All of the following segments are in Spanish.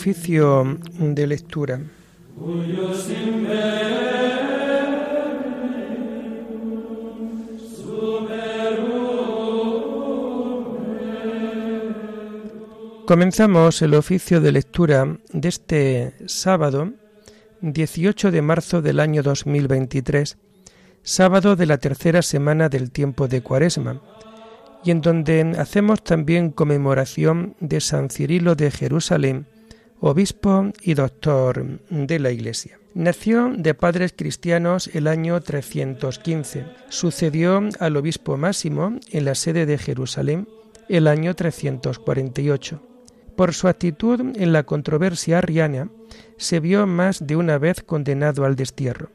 Oficio de lectura. Comenzamos el oficio de lectura de este sábado 18 de marzo del año 2023, sábado de la tercera semana del tiempo de Cuaresma, y en donde hacemos también conmemoración de San Cirilo de Jerusalén, obispo y doctor de la Iglesia. Nació de padres cristianos el año 315. Sucedió al obispo Máximo en la sede de Jerusalén el año 348. Por su actitud en la controversia arriana, se vio más de una vez condenado al destierro.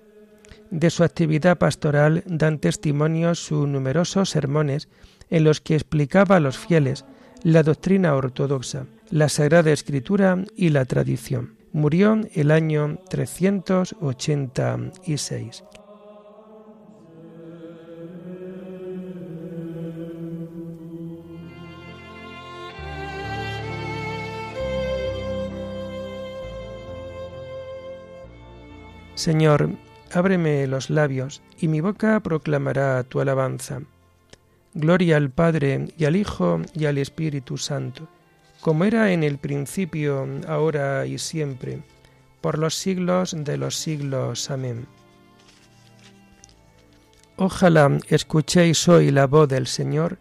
De su actividad pastoral dan testimonio sus numerosos sermones en los que explicaba a los fieles la doctrina ortodoxa, la Sagrada Escritura y la tradición. Murió el año 386. Señor, ábreme los labios, y mi boca proclamará tu alabanza. Gloria al Padre, y al Hijo, y al Espíritu Santo, como era en el principio, ahora y siempre, por los siglos de los siglos. Amén. Ojalá escuchéis hoy la voz del Señor,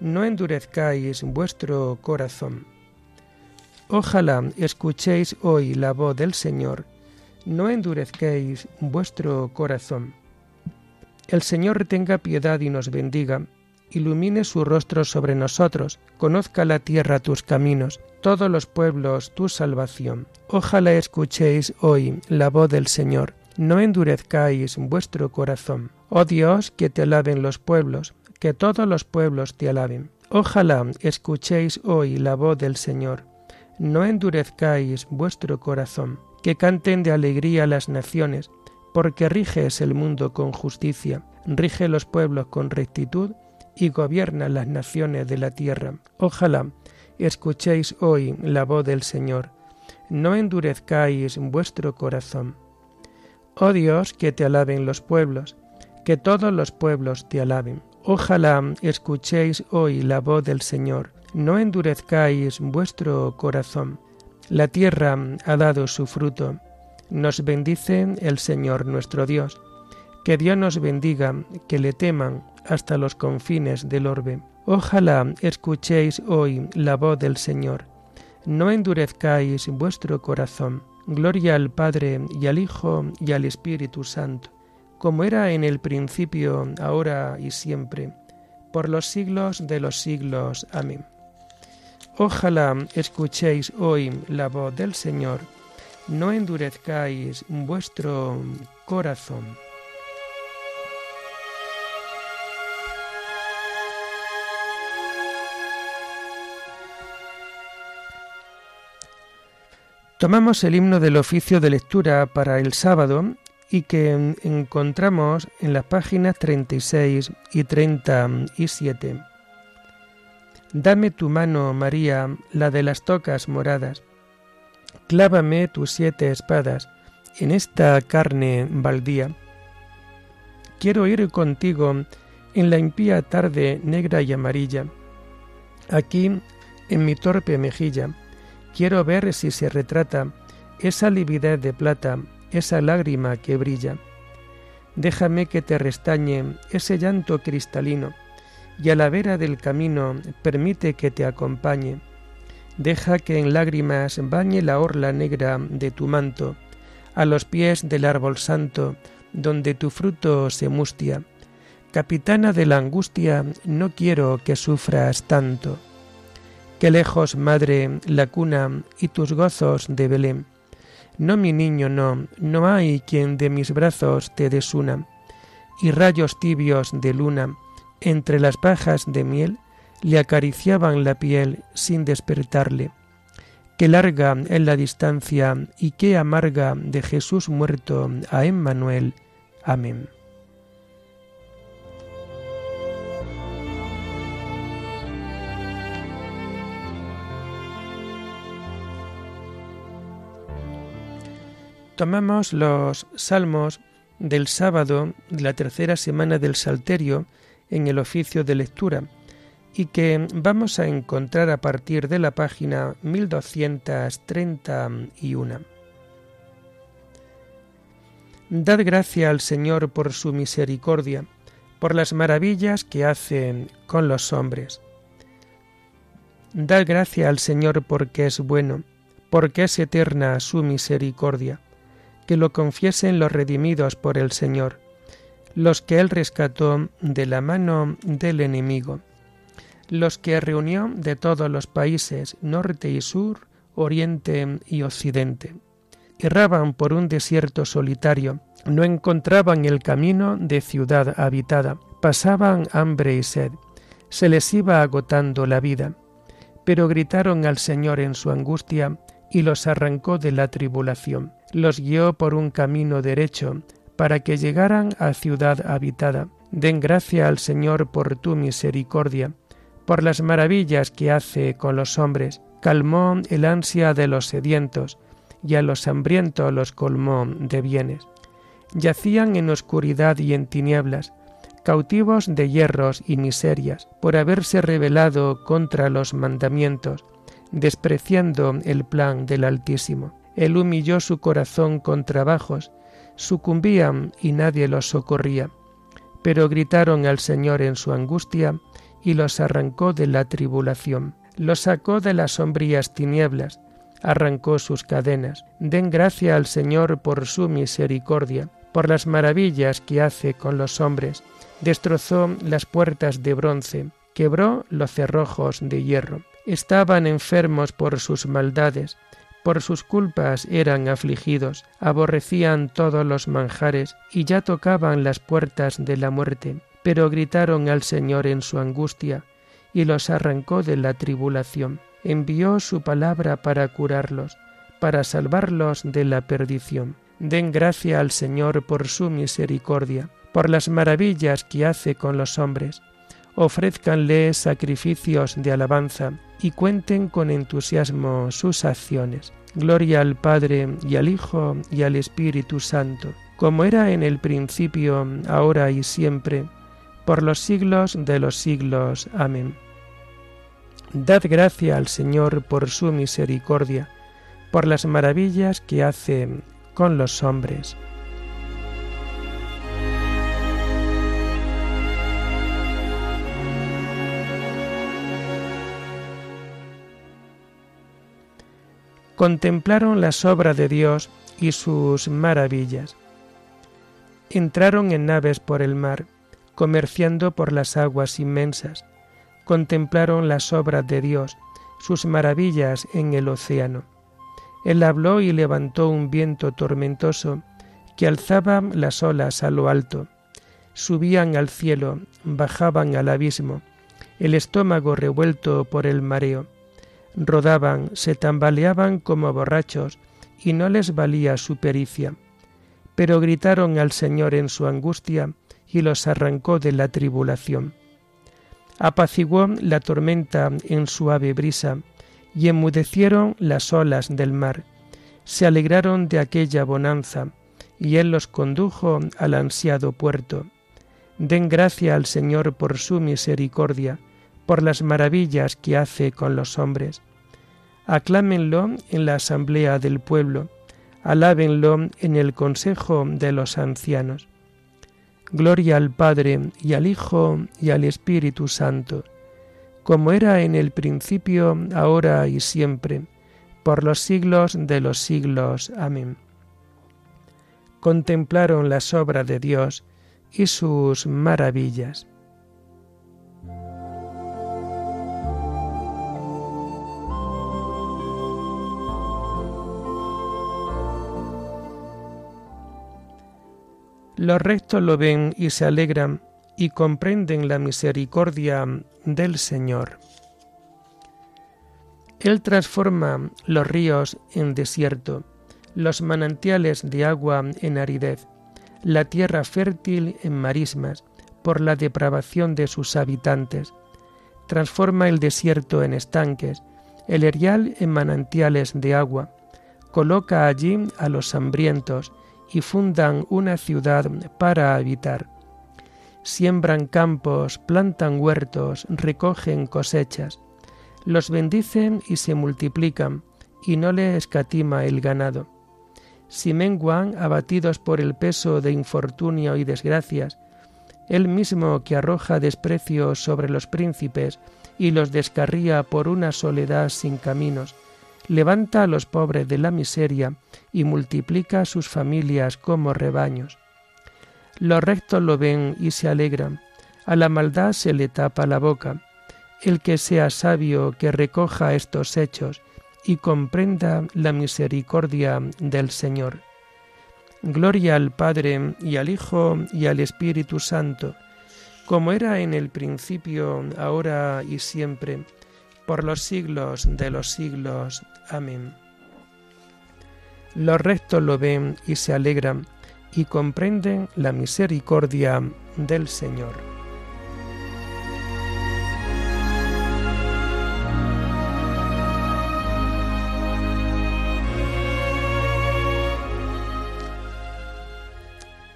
no endurezcáis vuestro corazón. Ojalá escuchéis hoy la voz del Señor, no endurezcáis vuestro corazón. El Señor tenga piedad y nos bendiga, ilumine su rostro sobre nosotros, conozca la tierra tus caminos, todos los pueblos tu salvación. Ojalá escuchéis hoy la voz del Señor, no endurezcáis vuestro corazón. Oh Dios, que te alaben los pueblos, que todos los pueblos te alaben. Ojalá escuchéis hoy la voz del Señor, no endurezcáis vuestro corazón que canten de alegría las naciones, porque riges el mundo con justicia, rige los pueblos con rectitud y gobierna las naciones de la tierra. Ojalá escuchéis hoy la voz del Señor, no endurezcáis vuestro corazón. Oh Dios, que te alaben los pueblos, que todos los pueblos te alaben. Ojalá escuchéis hoy la voz del Señor, no endurezcáis vuestro corazón. La tierra ha dado su fruto. Nos bendice el Señor nuestro Dios. Que Dios nos bendiga, que le teman hasta los confines del orbe. Ojalá escuchéis hoy la voz del Señor. No endurezcáis vuestro corazón. Gloria al Padre y al Hijo y al Espíritu Santo, como era en el principio, ahora y siempre, por los siglos de los siglos. Amén. Ojalá escuchéis hoy la voz del Señor, no endurezcáis vuestro corazón. Tomamos el himno del oficio de lectura para el sábado y que encontramos en las páginas 36 y 37. Dame tu mano, María, la de las tocas moradas. Clávame tus siete espadas en esta carne baldía. Quiero ir contigo en la impía tarde negra y amarilla. Aquí, en mi torpe mejilla, quiero ver si se retrata esa lividez de plata, esa lágrima que brilla. Déjame que te restañe ese llanto cristalino y a la vera del camino permite que te acompañe. Deja que en lágrimas bañe la orla negra de tu manto, a los pies del árbol santo, donde tu fruto se mustia. Capitana de la angustia, no quiero que sufras tanto. Qué lejos, madre, la cuna y tus gozos de Belén. No, mi niño, no, no hay quien de mis brazos te desuna. Y rayos tibios de luna entre las pajas de miel le acariciaban la piel sin despertarle. Qué larga es la distancia y qué amarga de Jesús muerto a Emmanuel. Amén. Tomamos los salmos del sábado de la tercera semana del Salterio en el oficio de lectura y que vamos a encontrar a partir de la página 1231. Dad gracia al Señor por su misericordia, por las maravillas que hace con los hombres. Dad gracia al Señor porque es bueno, porque es eterna su misericordia. Que lo confiesen los redimidos por el Señor, los que Él rescató de la mano del enemigo, los que reunió de todos los países, norte y sur, oriente y occidente. Erraban por un desierto solitario, no encontraban el camino de ciudad habitada, pasaban hambre y sed, se les iba agotando la vida, pero gritaron al Señor en su angustia y los arrancó de la tribulación. Los guió por un camino derecho para que llegaran a ciudad habitada. Den gracia al Señor por tu misericordia, por las maravillas que hace con los hombres. Calmó el ansia de los sedientos y a los hambrientos los colmó de bienes. Yacían en oscuridad y en tinieblas, cautivos de hierros y miserias, por haberse rebelado contra los mandamientos, despreciando el plan del Altísimo. Él humilló su corazón con trabajos, sucumbían y nadie los socorría. Pero gritaron al Señor en su angustia y los arrancó de la tribulación. Los sacó de las sombrías tinieblas, arrancó sus cadenas. Den gracia al Señor por su misericordia, por las maravillas que hace con los hombres. Destrozó las puertas de bronce, quebró los cerrojos de hierro estaban enfermos por sus maldades, por sus culpas eran afligidos, aborrecían todos los manjares y ya tocaban las puertas de la muerte, pero gritaron al Señor en su angustia y los arrancó de la tribulación. Envió su palabra para curarlos, para salvarlos de la perdición. Den gracia al Señor por su misericordia, por las maravillas que hace con los hombres. Ofrézcanle sacrificios de alabanza y cuenten con entusiasmo sus acciones. Gloria al Padre y al Hijo y al Espíritu Santo, como era en el principio, ahora y siempre, por los siglos de los siglos. Amén. Dad gracia al Señor por su misericordia, por las maravillas que hace con los hombres. Contemplaron las obras de Dios y sus maravillas. Entraron en naves por el mar, comerciando por las aguas inmensas. Contemplaron las obras de Dios, sus maravillas en el océano. Él habló y levantó un viento tormentoso que alzaba las olas a lo alto. Subían al cielo, bajaban al abismo, el estómago revuelto por el mareo rodaban, se tambaleaban como borrachos, y no les valía su pericia. Pero gritaron al Señor en su angustia, y los arrancó de la tribulación. Apaciguó la tormenta en suave brisa, y enmudecieron las olas del mar. Se alegraron de aquella bonanza, y Él los condujo al ansiado puerto. Den gracia al Señor por su misericordia, por las maravillas que hace con los hombres. Aclámenlo en la asamblea del pueblo, alábenlo en el consejo de los ancianos. Gloria al Padre y al Hijo y al Espíritu Santo, como era en el principio, ahora y siempre, por los siglos de los siglos. Amén. Contemplaron las obras de Dios y sus maravillas. Los rectos lo ven y se alegran y comprenden la misericordia del Señor. Él transforma los ríos en desierto, los manantiales de agua en aridez, la tierra fértil en marismas, por la depravación de sus habitantes. Transforma el desierto en estanques, el erial en manantiales de agua, coloca allí a los hambrientos y fundan una ciudad para habitar. Siembran campos, plantan huertos, recogen cosechas. Los bendicen y se multiplican, y no le escatima el ganado. Si menguan, abatidos por el peso de infortunio y desgracias, él mismo que arroja desprecio sobre los príncipes y los descarría por una soledad sin caminos, levanta a los pobres de la miseria y multiplica sus familias como rebaños. Los rectos lo ven y se alegran, a la maldad se le tapa la boca. El que sea sabio que recoja estos hechos y comprenda la misericordia del Señor. Gloria al Padre y al Hijo y al Espíritu Santo, como era en el principio, ahora y siempre, por los siglos de los siglos. Amén. Los rectos lo ven y se alegran y comprenden la misericordia del Señor.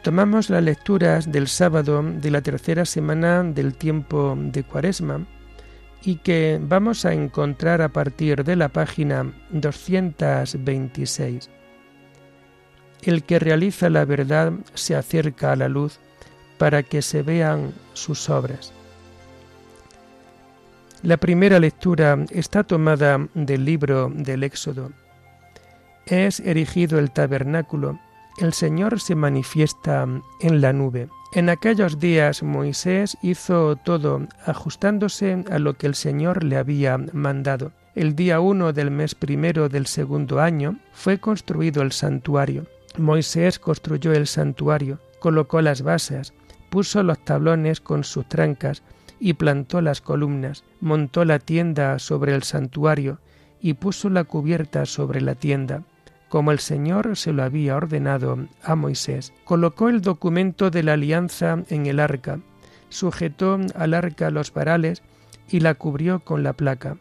Tomamos las lecturas del sábado de la tercera semana del tiempo de Cuaresma y que vamos a encontrar a partir de la página 226. El que realiza la verdad se acerca a la luz para que se vean sus obras. La primera lectura está tomada del libro del Éxodo. Es erigido el tabernáculo, el Señor se manifiesta en la nube. En aquellos días Moisés hizo todo ajustándose a lo que el Señor le había mandado. El día uno del mes primero del segundo año fue construido el santuario. Moisés construyó el santuario, colocó las bases, puso los tablones con sus trancas y plantó las columnas, montó la tienda sobre el santuario y puso la cubierta sobre la tienda como el Señor se lo había ordenado a Moisés. Colocó el documento de la alianza en el arca, sujetó al arca los varales y la cubrió con la placa.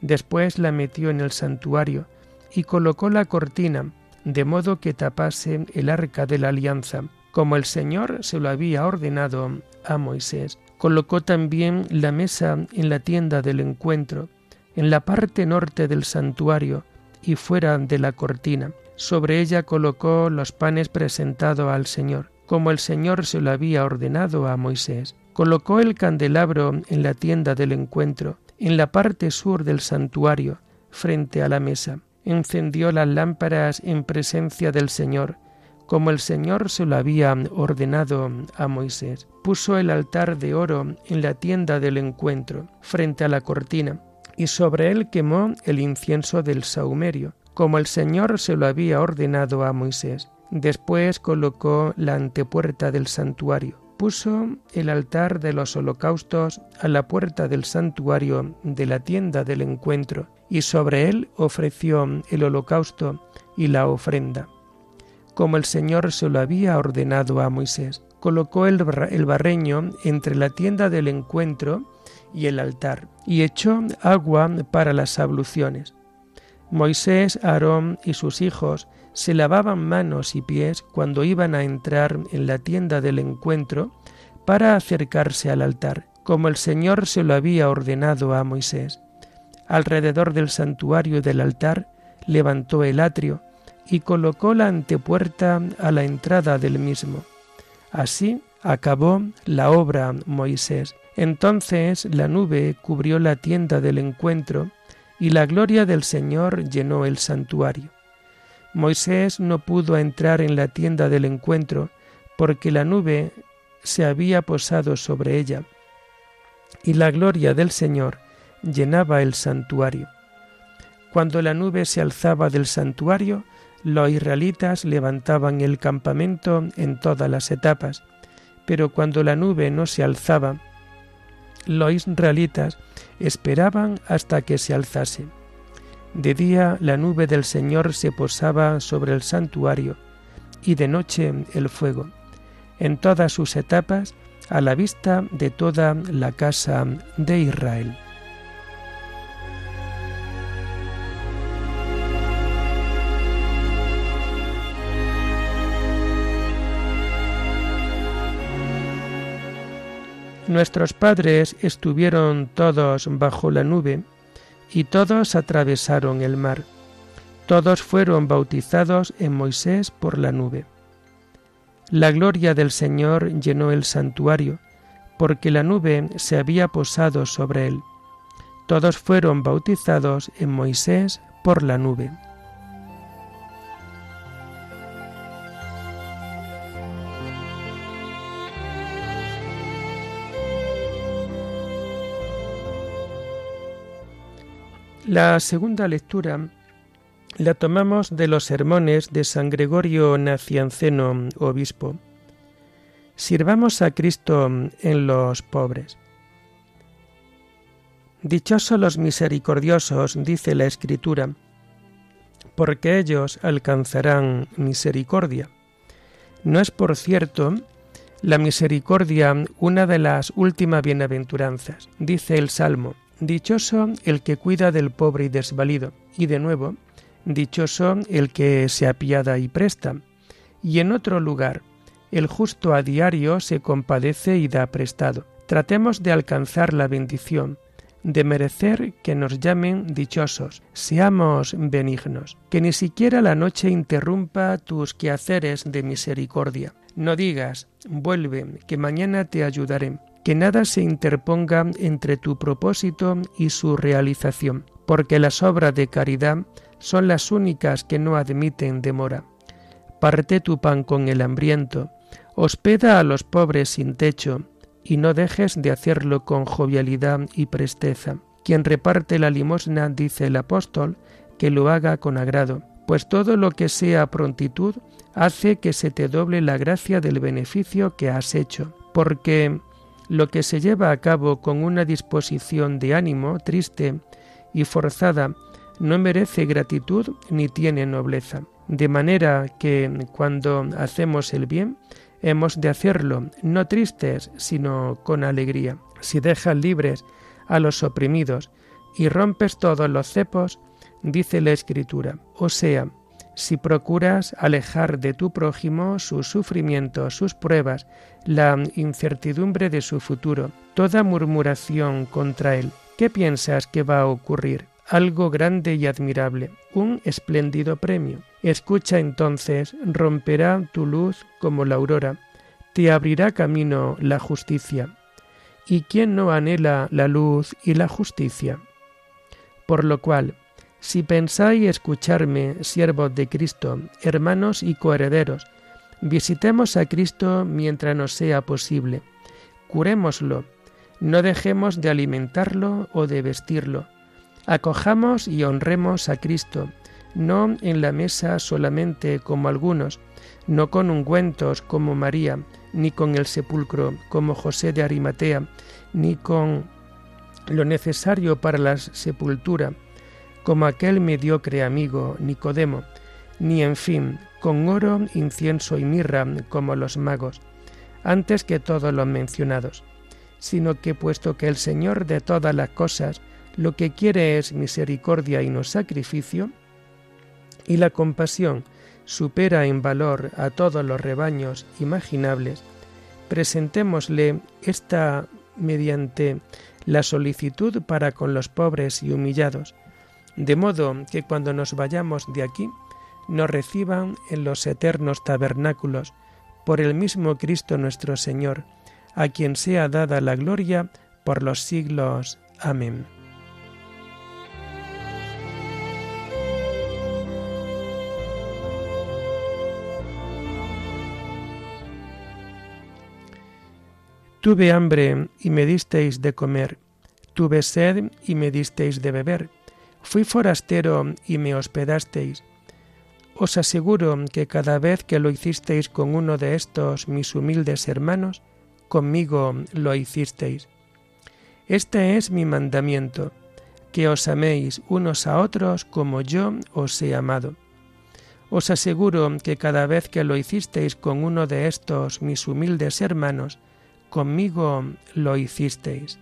Después la metió en el santuario y colocó la cortina, de modo que tapase el arca de la alianza, como el Señor se lo había ordenado a Moisés. Colocó también la mesa en la tienda del encuentro, en la parte norte del santuario, y fuera de la cortina. Sobre ella colocó los panes presentados al Señor, como el Señor se lo había ordenado a Moisés. Colocó el candelabro en la tienda del encuentro, en la parte sur del santuario, frente a la mesa. Encendió las lámparas en presencia del Señor, como el Señor se lo había ordenado a Moisés. Puso el altar de oro en la tienda del encuentro, frente a la cortina, y sobre él quemó el incienso del saumerio, como el Señor se lo había ordenado a Moisés. Después colocó la antepuerta del santuario. Puso el altar de los holocaustos a la puerta del santuario de la tienda del encuentro, y sobre él ofreció el holocausto y la ofrenda, como el Señor se lo había ordenado a Moisés. Colocó el, barreño entre la tienda del encuentro y el altar, y echó agua para las abluciones. Moisés, Aarón y sus hijos se lavaban manos y pies cuando iban a entrar en la tienda del encuentro para acercarse al altar, como el Señor se lo había ordenado a Moisés. Alrededor del santuario del altar levantó el atrio y colocó la antepuerta a la entrada del mismo. Así acabó la obra Moisés. Entonces la nube cubrió la tienda del encuentro y la gloria del Señor llenó el santuario. Moisés no pudo entrar en la tienda del encuentro porque la nube se había posado sobre ella y la gloria del Señor llenaba el santuario. Cuando la nube se alzaba del santuario, los israelitas levantaban el campamento en todas las etapas, pero cuando la nube no se alzaba, los israelitas esperaban hasta que se alzase. De día la nube del Señor se posaba sobre el santuario y de noche el fuego, en todas sus etapas, a la vista de toda la casa de Israel. Nuestros padres estuvieron todos bajo la nube y todos atravesaron el mar. Todos fueron bautizados en Moisés por la nube. La gloria del Señor llenó el santuario, porque la nube se había posado sobre él. Todos fueron bautizados en Moisés por la nube. La segunda lectura la tomamos de los sermones de San Gregorio Nacianceno, obispo. Sirvamos a Cristo en los pobres. Dichosos los misericordiosos, dice la Escritura, porque ellos alcanzarán misericordia. ¿No es, por cierto, la misericordia una de las últimas bienaventuranzas? Dice el Salmo, Dichoso el que cuida del pobre y desvalido. Y de nuevo, Dichoso el que se apiada y presta. Y en otro lugar, el justo a diario se compadece y da prestado. Tratemos de alcanzar la bendición, de merecer que nos llamen dichosos, seamos benignos, que ni siquiera la noche interrumpa tus quehaceres de misericordia. No digas, vuelve, que mañana te ayudaré, que nada se interponga entre tu propósito y su realización, porque las obras de caridad son las únicas que no admiten demora. Parte tu pan con el hambriento, hospeda a los pobres sin techo, y no dejes de hacerlo con jovialidad y presteza. Quien reparte la limosna, dice el apóstol, que lo haga con agrado, pues todo lo que sea prontitud hace que se te doble la gracia del beneficio que has hecho, porque lo que se lleva a cabo con una disposición de ánimo triste y forzada no merece gratitud ni tiene nobleza. De manera que cuando hacemos el bien, hemos de hacerlo no tristes, sino con alegría. Si dejas libres a los oprimidos y rompes todos los cepos, dice la Escritura, o sea, si procuras alejar de tu prójimo sus sufrimientos, sus pruebas, la incertidumbre de su futuro, toda murmuración contra él, ¿qué piensas que va a ocurrir? algo grande y admirable, un espléndido premio. Escucha entonces, romperá tu luz como la aurora, te abrirá camino la justicia. ¿Y quién no anhela la luz y la justicia? Por lo cual, si pensáis escucharme, siervos de Cristo, hermanos y coherederos, visitemos a Cristo mientras nos sea posible, curémoslo, no dejemos de alimentarlo o de vestirlo, Acojamos y honremos a Cristo, no en la mesa solamente como algunos, no con ungüentos como María, ni con el sepulcro como José de Arimatea, ni con lo necesario para la sepultura, como aquel mediocre amigo Nicodemo, ni en fin con oro, incienso y mirra como los magos, antes que todos los mencionados, sino que puesto que el Señor de todas las cosas lo que quiere es misericordia y no sacrificio, y la compasión supera en valor a todos los rebaños imaginables, presentémosle esta mediante la solicitud para con los pobres y humillados, de modo que cuando nos vayamos de aquí, nos reciban en los eternos tabernáculos por el mismo Cristo nuestro Señor, a quien sea dada la gloria por los siglos. Amén. Tuve hambre y me disteis de comer, tuve sed y me disteis de beber, fui forastero y me hospedasteis. Os aseguro que cada vez que lo hicisteis con uno de estos mis humildes hermanos, conmigo lo hicisteis. Este es mi mandamiento, que os améis unos a otros como yo os he amado. Os aseguro que cada vez que lo hicisteis con uno de estos mis humildes hermanos, conmigo lo hicisteis.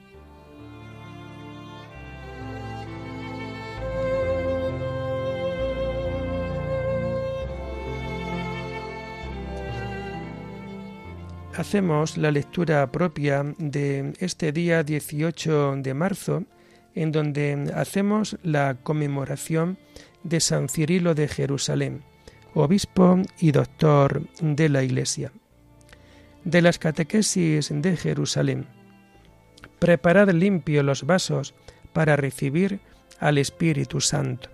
Hacemos la lectura propia de este día 18 de marzo, en donde hacemos la conmemoración de San Cirilo de Jerusalén, obispo y doctor de la Iglesia. De las catequesis de Jerusalén. Preparad limpio los vasos para recibir al Espíritu Santo.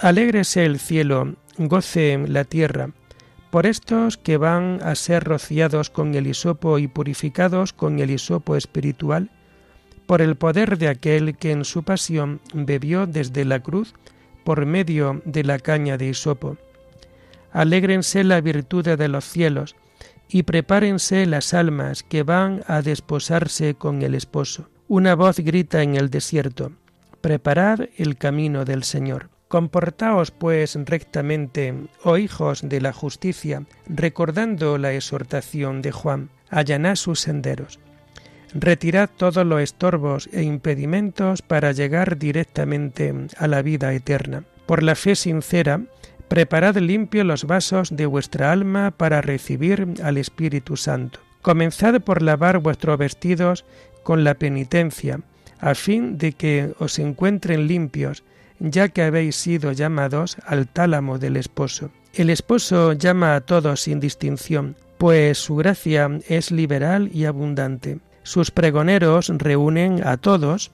Alégrese el cielo, goce la tierra, por estos que van a ser rociados con el hisopo y purificados con el hisopo espiritual, por el poder de aquel que en su pasión bebió desde la cruz por medio de la caña de hisopo. Alégrense la virtud de los cielos, y prepárense las almas que van a desposarse con el esposo. Una voz grita en el desierto, Preparad el camino del Señor. Comportaos pues rectamente, oh hijos de la justicia, recordando la exhortación de Juan, allanad sus senderos. Retirad todos los estorbos e impedimentos para llegar directamente a la vida eterna. Por la fe sincera, preparad limpio los vasos de vuestra alma para recibir al Espíritu Santo. Comenzad por lavar vuestros vestidos con la penitencia, a fin de que os encuentren limpios, ya que habéis sido llamados al tálamo del esposo. El esposo llama a todos sin distinción, pues su gracia es liberal y abundante. Sus pregoneros reúnen a todos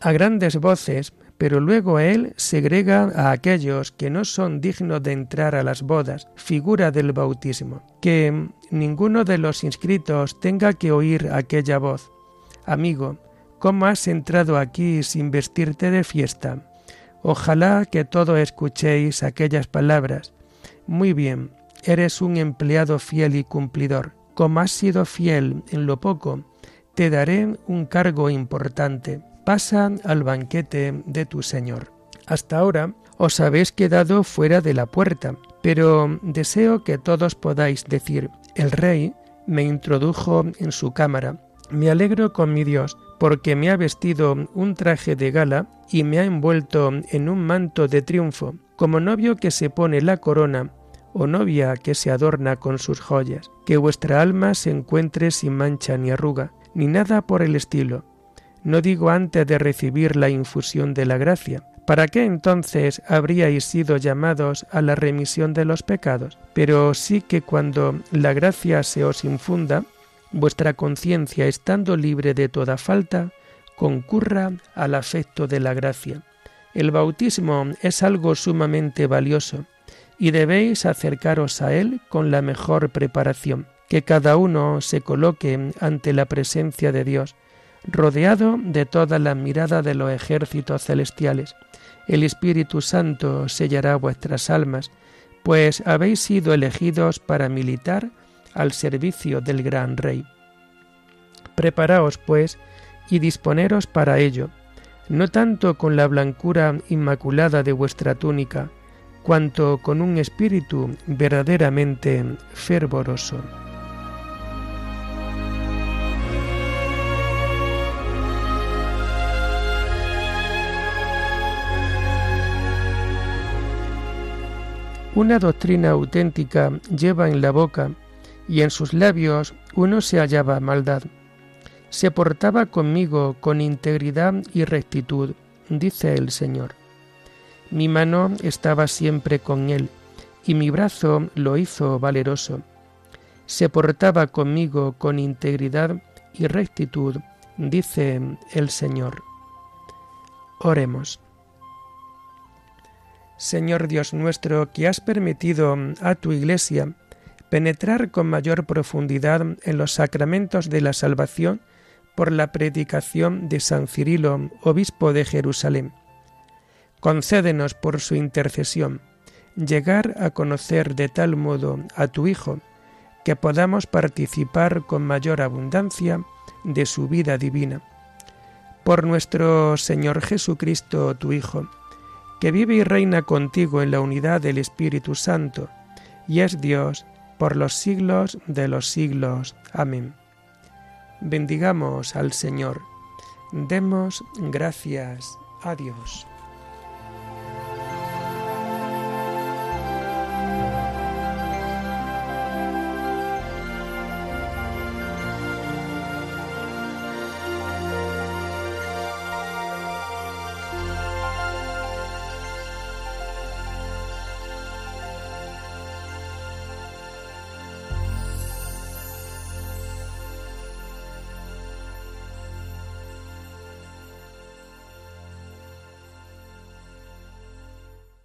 a grandes voces, pero luego él segrega a aquellos que no son dignos de entrar a las bodas, figura del bautismo. Que ninguno de los inscritos tenga que oír aquella voz. Amigo, ¿cómo has entrado aquí sin vestirte de fiesta? Ojalá que todos escuchéis aquellas palabras. Muy bien, eres un empleado fiel y cumplidor. Como has sido fiel en lo poco, te daré un cargo importante. Pasa al banquete de tu Señor. Hasta ahora os habéis quedado fuera de la puerta, pero deseo que todos podáis decir, el rey me introdujo en su cámara. Me alegro con mi Dios, porque me ha vestido un traje de gala y me ha envuelto en un manto de triunfo, como novio que se pone la corona o novia que se adorna con sus joyas. Que vuestra alma se encuentre sin mancha ni arruga, ni nada por el estilo. No digo antes de recibir la infusión de la gracia. ¿Para qué entonces habríais sido llamados a la remisión de los pecados? Pero sí que cuando la gracia se os infunda, vuestra conciencia, estando libre de toda falta, concurra al afecto de la gracia. El bautismo es algo sumamente valioso y debéis acercaros a él con la mejor preparación que cada uno se coloque ante la presencia de Dios, rodeado de toda la mirada de los ejércitos celestiales. El Espíritu Santo sellará vuestras almas, pues habéis sido elegidos para militar al servicio del gran Rey. Preparaos, pues, y disponeros para ello, no tanto con la blancura inmaculada de vuestra túnica, cuanto con un espíritu verdaderamente fervoroso. Una doctrina auténtica lleva en la boca y en sus labios uno se hallaba maldad. Se portaba conmigo con integridad y rectitud, dice el Señor. Mi mano estaba siempre con él, y mi brazo lo hizo valeroso. Se portaba conmigo con integridad y rectitud, dice el Señor. Oremos. Señor Dios nuestro, que has permitido a tu Iglesia penetrar con mayor profundidad en los sacramentos de la salvación por la predicación de San Cirilo, obispo de Jerusalén. Concédenos por su intercesión llegar a conocer de tal modo a tu Hijo, que podamos participar con mayor abundancia de su vida divina. Por nuestro Señor Jesucristo, tu Hijo, que vive y reina contigo en la unidad del Espíritu Santo, y es Dios por los siglos de los siglos. Amén. Bendigamos al Señor. Demos gracias a Dios.